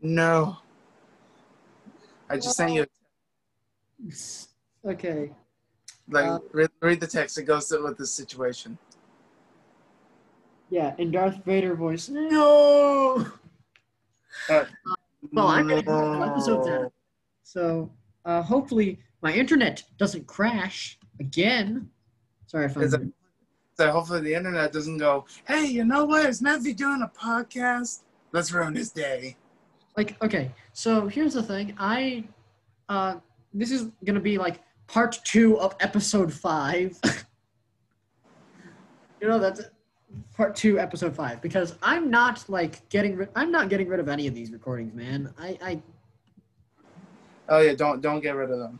No. I just sent you. Okay. Like, Uh, read, read the text. It goes with the situation. Yeah, in Darth Vader voice. No. Uh, Well, I'm gonna go to episode 10. So uh, hopefully my internet doesn't crash again. Sorry if I'm. So hopefully the internet doesn't go, hey, you know what? Is Matthew doing a podcast? Let's ruin his day. Like okay so here's the thing. I uh this is gonna be like part two of episode five. You know that's part two episode five because i'm not like getting rid i'm not getting rid of any of these recordings man. I i Oh yeah, don't don't get rid of them.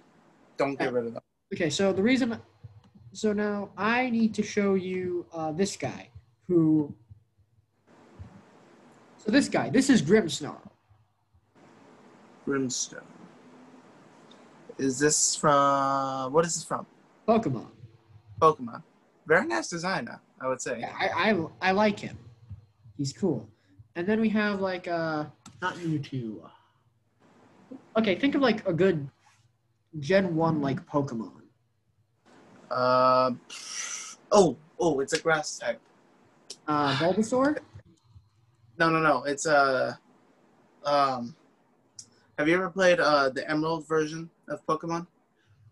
Don't get rid of them. okay so the reason so now i need to show you uh this guy who so this guy this is Grimmsnarl Brimstone. Is this from? What is this from? pokemon Pokemon. Very nice designer, I would say. I, I I like him. He's cool. And then we have like uh not Mewtwo. Okay, think of like a good Gen One like Pokemon. Uh, oh, oh, it's a grass type. Uh, Bulbasaur. No, no, no. It's uh, um. Have you ever played uh the Emerald version of Pokemon?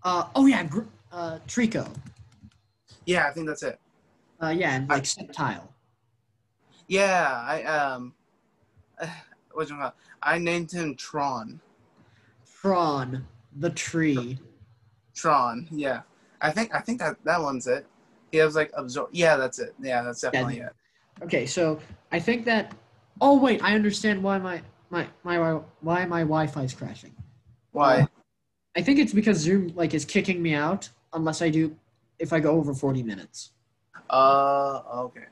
Uh oh yeah, Gr- uh Treecko. Yeah, I think that's it. Uh yeah, and like Sceptile. Yeah, I um, what you call? I named him Tron. Tron, the tree. Tron. Yeah, I think I think that that one's it. He has like absorb. Yeah, that's it. Yeah, that's definitely it. Okay, so I think that. Oh wait, I understand why my my my why my Wi-Fi is crashing. Why? I think it's because Zoom like is kicking me out unless I do if I go over 40 minutes. Uh, okay.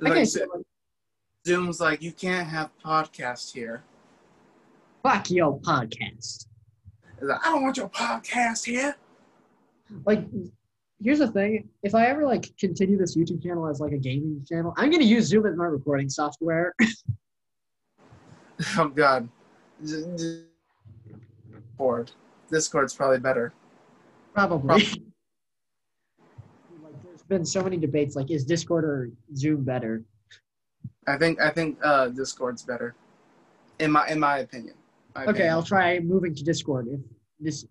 Like, Okay, so Zoom's like you can't have podcast here. fuck your podcast. Like, I don't want your podcast here. Like here's the thing, if I ever like continue this YouTube channel as like a gaming channel, I'm gonna use Zoom as my recording software. Oh God. Z- z- Discord. Discord's probably better. Probably. like there's been so many debates like is Discord or Zoom better? I think I think uh, Discord's better. In my in my opinion. My Okay, opinion. I'll try moving to Discord if this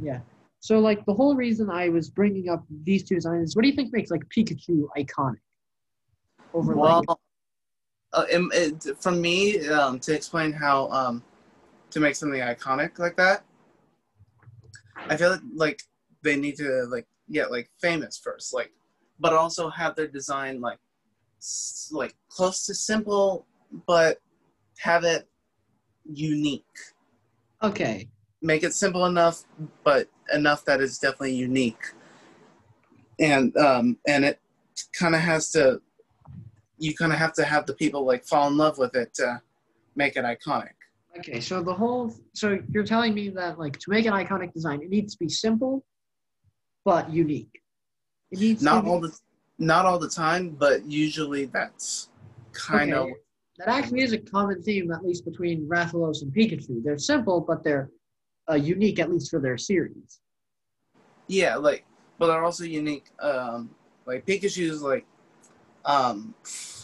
yeah. So like the whole reason I was bringing up these two designs, what do you think makes like Pikachu iconic? Over like Well, uh, it, it, for me, um, to explain how um, to make something iconic like that, I feel like, like they need to like get like famous first, like, but also have their design like s- like close to simple, but have it unique. okay. Make it simple enough, but enough that it's definitely unique, and um, and it kind of has to you kind of have to have the people like fall in love with it to make it iconic. Okay, so the whole so you're telling me that like to make an iconic design, it needs to be simple but unique. It needs Not to be, all the not all the time, but usually that's kind of that actually is a common theme, at least between Rathalos and Pikachu. They're simple, but they're uh, unique, at least for their series. yeah, like but they're also unique. Um, like Pikachu's like um,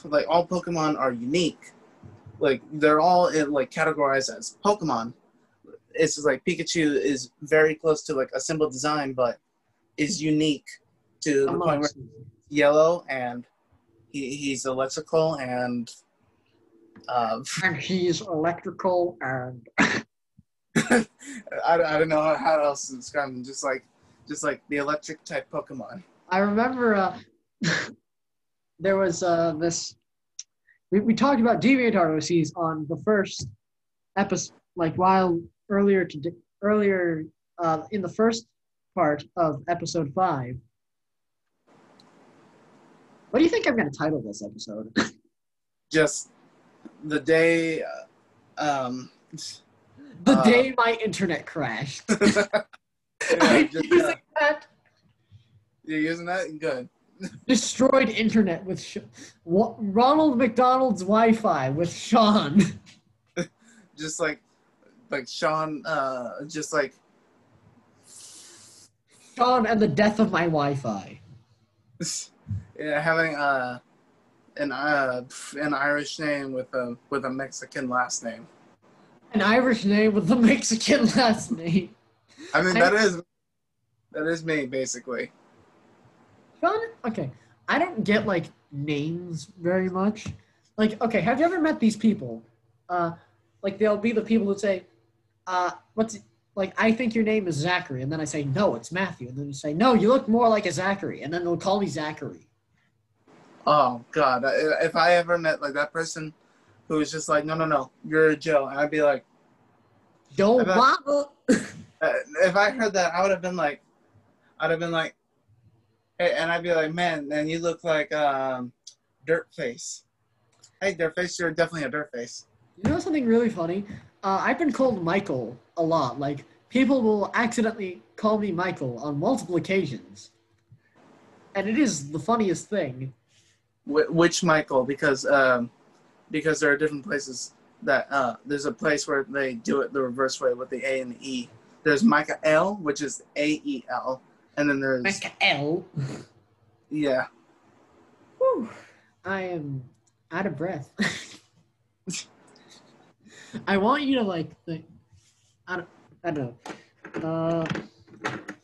like all Pokemon are unique. Like they're all in, like categorized as Pokemon. It's just like Pikachu is very close to like a simple design, but is unique to the point where yellow and he, he's electrical and uh, and he's electrical and I, I don't know how else to describe him. Just like just like the electric type Pokemon. I remember uh, there was uh, this. We, we talked about deviant ROCs on the first episode, like while earlier to earlier uh, in the first part of episode five. What do you think I'm going to title this episode? Just the day. Uh, um, the Uh, day my internet crashed. yeah, just, using uh, that you're using that good. Destroyed internet with Sh- Wa- Ronald McDonald's Wi-Fi with Sean. just like like Sean, uh, just like Sean and the death of my Wi-Fi. yeah, having uh an uh an Irish name with a with a Mexican last name. An Irish name with a Mexican last name. I mean that is that is me basically. Sean, okay. I don't get like names very much. Like, okay, have you ever met these people? Uh, like they'll be the people who say, uh, what's like I think your name is Zachary, and then I say no, it's Matthew, and then you say no, you look more like a Zachary, and then they'll call me Zachary. Oh God! If I ever met like that person who was just like, no, no, no, you're a Joe, and I'd be like, Don't bother. uh, if I heard that, I would have been like, I'd have been like, and I'd be like, man, man, you look like um, Dirt Face. Hey, Dirt Face, you're definitely a Dirt Face. You know something really funny? Uh, I've been called Michael a lot. Like people will accidentally call me Michael on multiple occasions, and it is the funniest thing. Wh- which Michael? Because um, because there are different places that uh, there's a place where they do it the reverse way with the A and the E. There's Michael L, which is A E L, and then there's L. yeah. Whew. I am out of breath. I want you to like think. I don't. I don't know. Uh,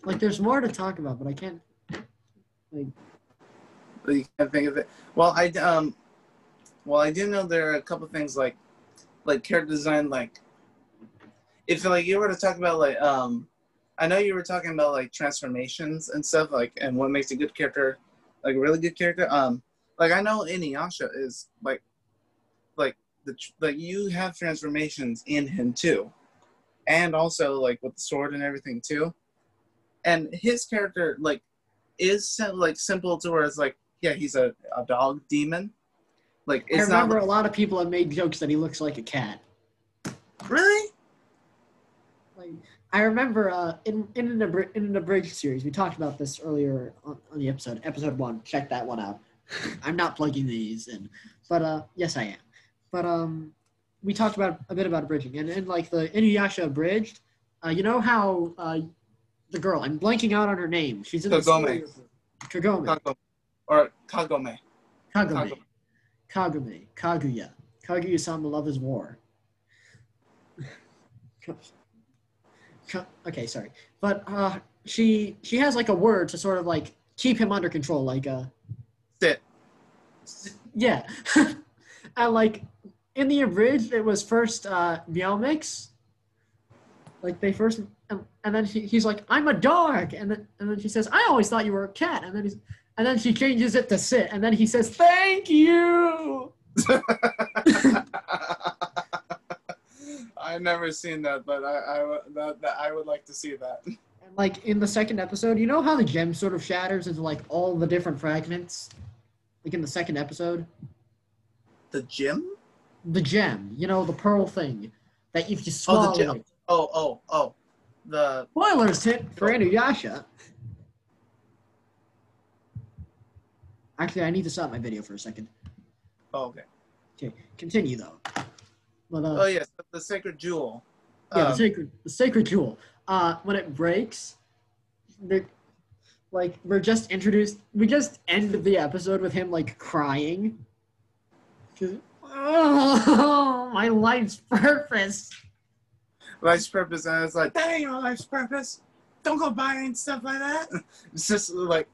like there's more to talk about, but I can't. Like but you can't think of it. Well, I um, well, I do know there are a couple things like, like character design. Like, if like you were to talk about like um, I know you were talking about like transformations and stuff like, and what makes a good character, like a really good character. Um, like I know Inuyasha is like, like the like you have transformations in him too, and also like with the sword and everything too, and his character like is like simple to where it's like yeah he's a, a dog demon like I it's not remember like, a lot of people have made jokes that he looks like a cat. really Like I remember uh, in in an, abri- in an abridged series, we talked about this earlier on, on the episode, episode one. Check that one out. I'm not plugging these in, but uh, yes, I am. But um, we talked about a bit about abridging, and in like the Inuyasha abridged, uh, you know how uh, the girl I'm blanking out on her name. She's in the Kagome. of- Kagome. Kagome. or kagome Kagome. Kagome. Kaguya. Kaguya-sama Love is War. Ka- Ka- okay, sorry. But uh, she she has like a word to sort of like keep him under control, like uh sit yeah. and like in the abridged it was first uh Meow Mix. Like they first and, and then he, he's like, I'm a dog and then and then she says, I always thought you were a cat and then he's and then she changes it to sit and then he says, Thank you. I've never seen that, but I, I would- that, that I would like to see that. And like in the second episode, you know how the gem sort of shatters into like all the different fragments? Like in the second episode? The gem. The gem, you know, the pearl thing that if you oh, swallow. Oh, swallow the gem. Oh, oh, oh. The Spoilers hit for Inuyasha. Actually, I need to stop my video for a second. oh, okay. Okay, continue though. But, uh, Oh yes, the sacred jewel. yeah, the Um, sacred, the sacred jewel. Uh, when it breaks, like we're just introduced. We just end the episode with him like crying. Oh, my life's purpose. life's purpose, and it's like that ain't your life's purpose. Don't go buying stuff like that. It's just like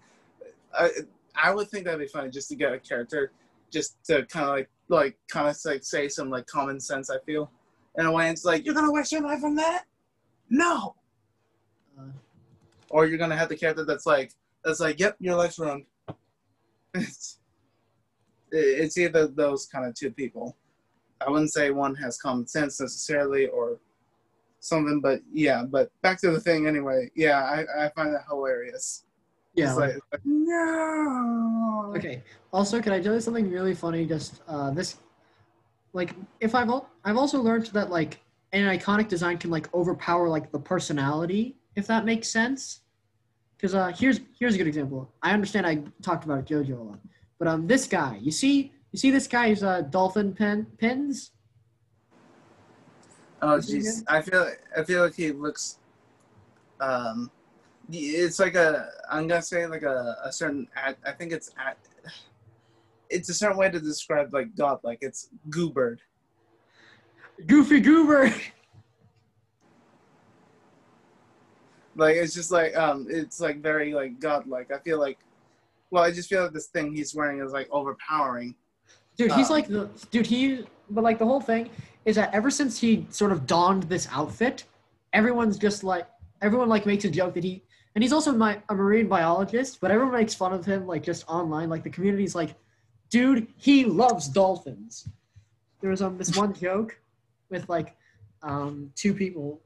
I, I would think that'd be funny just to get a character, just to kind of like like kind of like say some like common sense. I feel in a way, it's like you're gonna waste your life on that. No, Uh, or you're gonna have the character that's like that's like, yep, your life's ruined. it's, it's either those kind of two people. I wouldn't say one has common sense necessarily or something, but yeah. But back to the thing anyway. Yeah, I, I find that hilarious. Yeah. Like, like, no. Okay. Also, can I tell you something really funny? Just uh, this, like, if I've al- I've also learned that like an iconic design can like overpower like the personality, if that makes sense. Because uh, here's here's a good example. I understand I talked about JoJo a lot, but um, this guy, you see, you see this guy's uh, dolphin pen pins. Oh jeez. I feel I feel like he looks. Um, it's like a I'm gonna say like a, a certain ad, I think it's at. It's a certain way to describe like God, like it's goobered. Goofy Goober. Like it's just like um, it's like very like godlike. I feel like, well, I just feel like this thing he's wearing is like overpowering. Dude, he's Um, like the dude. He but like the whole thing is that ever since he sort of donned this outfit, everyone's just like everyone like makes a joke that he and he's also my a marine biologist, but everyone makes fun of him like just online. Like the community's like, dude, he loves dolphins. There was um this one joke with like um two people,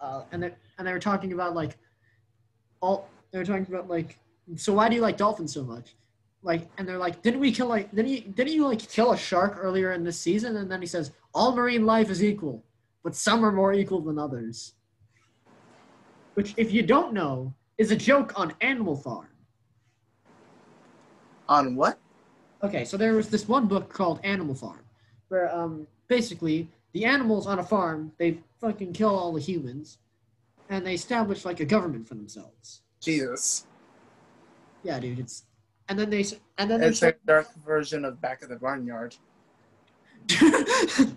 uh, and they and they were talking about like all they were talking about like so why do you like dolphins so much? like and they're like didn't we kill like didn't you didn't you like kill a shark earlier in this season and then he says all marine life is equal but some are more equal than others which if you don't know is a joke on animal farm On what? okay so there was this one book called animal farm where um basically the animals on a farm they fucking kill all the humans and they establish like a government for themselves Jesus, yeah dude it's and then they and then they it's a dark version of Back of the Barnyard.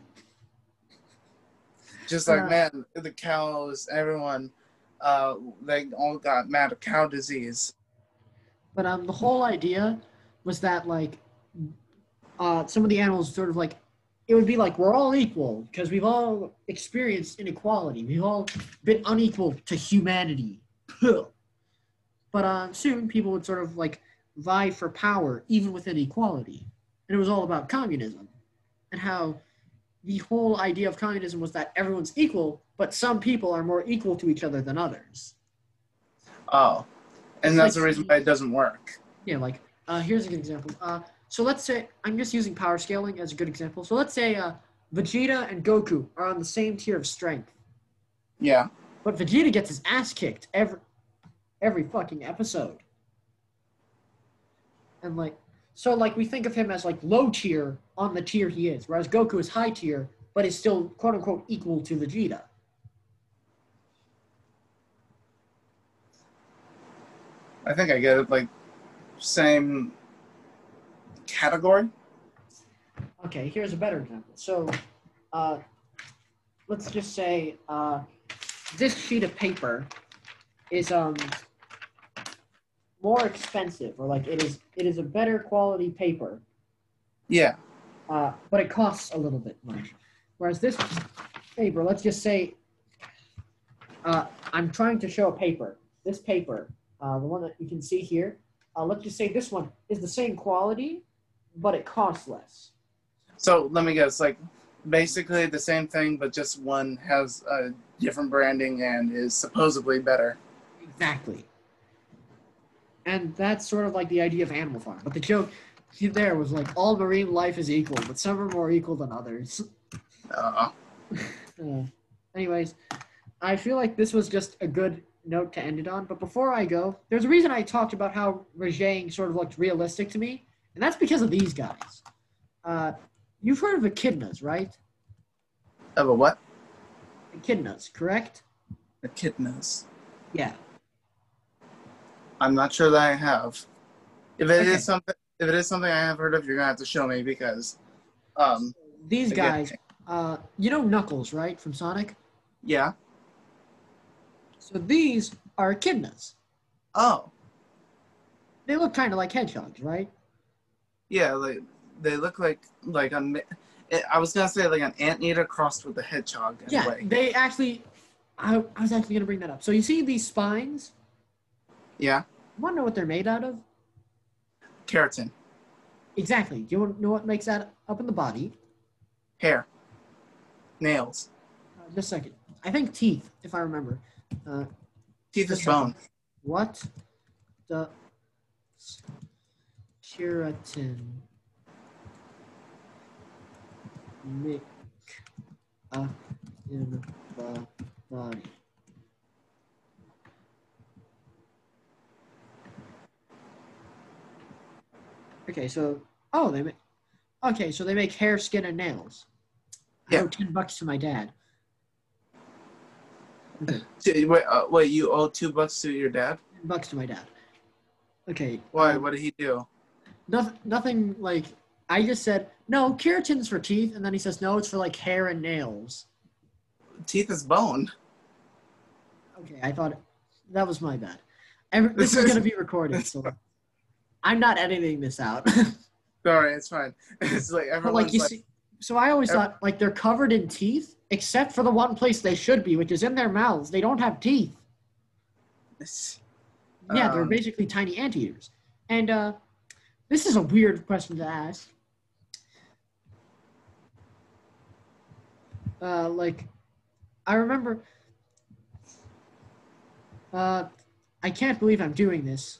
Just like Uh, man, the cows, everyone, uh, they all got mad at cow disease. But um, the whole idea was that like, uh, some of the animals sort of like, it would be like we're all equal because we've all experienced inequality. We've all been unequal to humanity. but uh, soon people would sort of like vie for power even within equality, and it was all about communism, and how the whole idea of communism was that everyone's equal, but some people are more equal to each other than others. Oh, and It's that's like- the reason why it doesn't work. Yeah, like uh, here's a good example. Uh, so let's say I'm just using power scaling as a good example. So let's say uh, Vegeta and Goku are on the same tier of strength, Yeah. but Vegeta gets his ass kicked every every fucking episode. And like, so like we think of him as like low tier on the tier he is, whereas Goku is high tier, but is still quote unquote equal to Vegeta. I think I get it. Like, same category. Okay, here's a better example. So, uh, let's just say uh, this sheet of paper is um more expensive, or like it is it is a better quality paper, Yeah. uh, but it costs a little bit more. Whereas this paper, let's just say, uh, I'm trying to show a paper. This paper, uh, the one that you can see here, uh, let's just say this one is the same quality, but it costs less. So let me guess. Like, basically the same thing, but just one has a different branding and is supposedly better. Exactly. And that's sort of like the idea of Animal Farm. But the joke there was like all marine life is equal, but some are more equal than others. Uh, Uh, anyways, I feel like this was just a good note to end it on. But before I go, there's a reason I talked about how Rajang sort of looked realistic to me, and that's because of these guys. Uh, you've heard of echidnas, right? of a what? Echidnas, correct? Echidnas. Yeah. I'm not sure that I have. If it is Okay. something, if it is something I have heard of, you're gonna have to show me because, um, These Again. guys, uh, you know Knuckles, right, from Sonic? yeah. So these are echidnas. Oh, They look kind of like hedgehogs, right? yeah. Like they look like like a. it- I was gonna say like an anteater crossed with a hedgehog. Yeah, way. they actually. I, I was actually gonna bring that up. So you see these spines? Yeah. Want to know what they're made out of? Keratin, Exactly. Do you want to know what makes that up in the body? hair, nails, Uh, just a second. I think teeth, if I remember. Uh, teeth is Just a second. bone. what the keratin make up in the body? Okay, so oh, they make okay, so they make hair, skin, and nails. I Yeah. owe ten bucks to my dad. T- Wait, uh, wait, you owe two bucks to your dad? bucks to my dad. Okay. Why? um, What did he do? Nothing. Nothing like. I just said no. Keratin's for teeth, and then he says no. It's for like hair and nails. Teeth is bone. Okay, I thought that was my bad. Every, this is gonna be recorded, so I'm not editing this out. Sorry, it's fine. It's like but everyone's like you like, see, so I always Every- thought like they're covered in teeth, except for the one place they should be, which is in their mouths. They don't have teeth. Yeah, they're Um, basically tiny anteaters. And uh, this is a weird question to ask. Uh, like, I remember. Uh, I can't believe I'm doing this.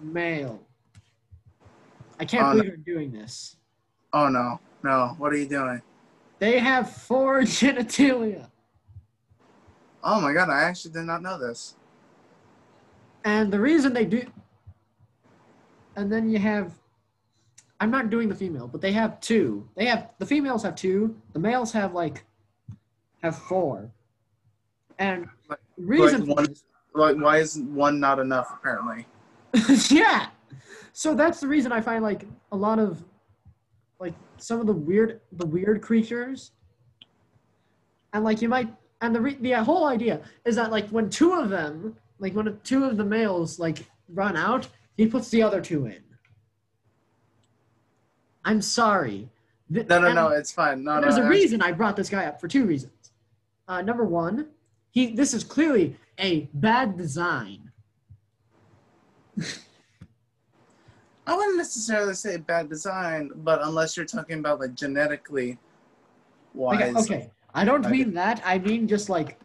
Male. I can't Oh, no. believe I'm doing this. Oh no, no! What are you doing? They have four genitalia. Oh my god! I actually did not know this. And the reason they do, and then you have, I'm not doing the female, but they have two. They have the females have two. The males have like, have four. And reason like one- Like, why is one not enough? Apparently. yeah. So that's the reason I find like a lot of, like some of the weird, the weird creatures. And like you might, and the re- the whole idea is that like when two of them, like when two of the males like run out, he puts the other two in. I'm sorry. Th- No, no, no! It's fine. No, no. There's a actually- reason I brought this guy up for two reasons. Uh, number one, he this is clearly a bad design. I wouldn't necessarily say bad design, but unless you're talking about like genetically wise. Okay, okay. I don't mean that. I mean just like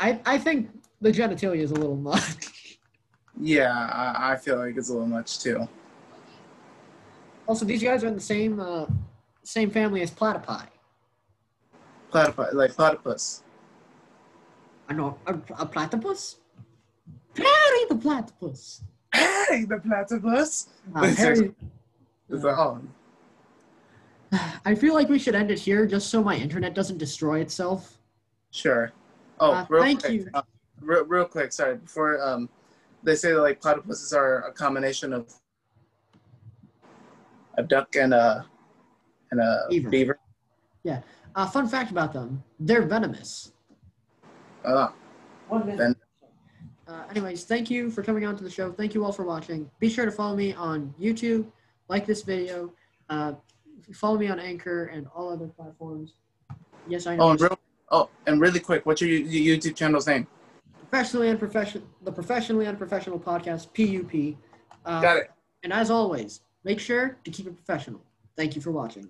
I I think the genitalia is a little much. Yeah, I, I feel like it's a little much too. Also, these guys are in the same uh, same family as platypi. Platypi, like platypus. I know a, a platypus. Harry the platypus. Hey, the platypus. Uh, It's Harry, It's like, oh, I feel like we should end it here, just so my internet doesn't destroy itself. sure. Oh, Uh, real thank quick. you. Uh, real, real quick. Sorry. Before um, they say that, like platypuses are a combination of a duck and a and a Beaver. beaver. Uh, fun fact about them: they're venomous. Uh, One minute. Then- Uh, anyways, thank you for coming on to the show. Thank you all for watching. Be sure to follow me on YouTube, like this video, uh, follow me on Anchor and all other platforms. Yes, I know. oh, and real. Oh, and really quick. What's your You- YouTube channel's name? professionally and unprofessional, the professionally unprofessional podcast PUP. Uh, Got it. And as always, make sure to keep it professional. Thank you for watching.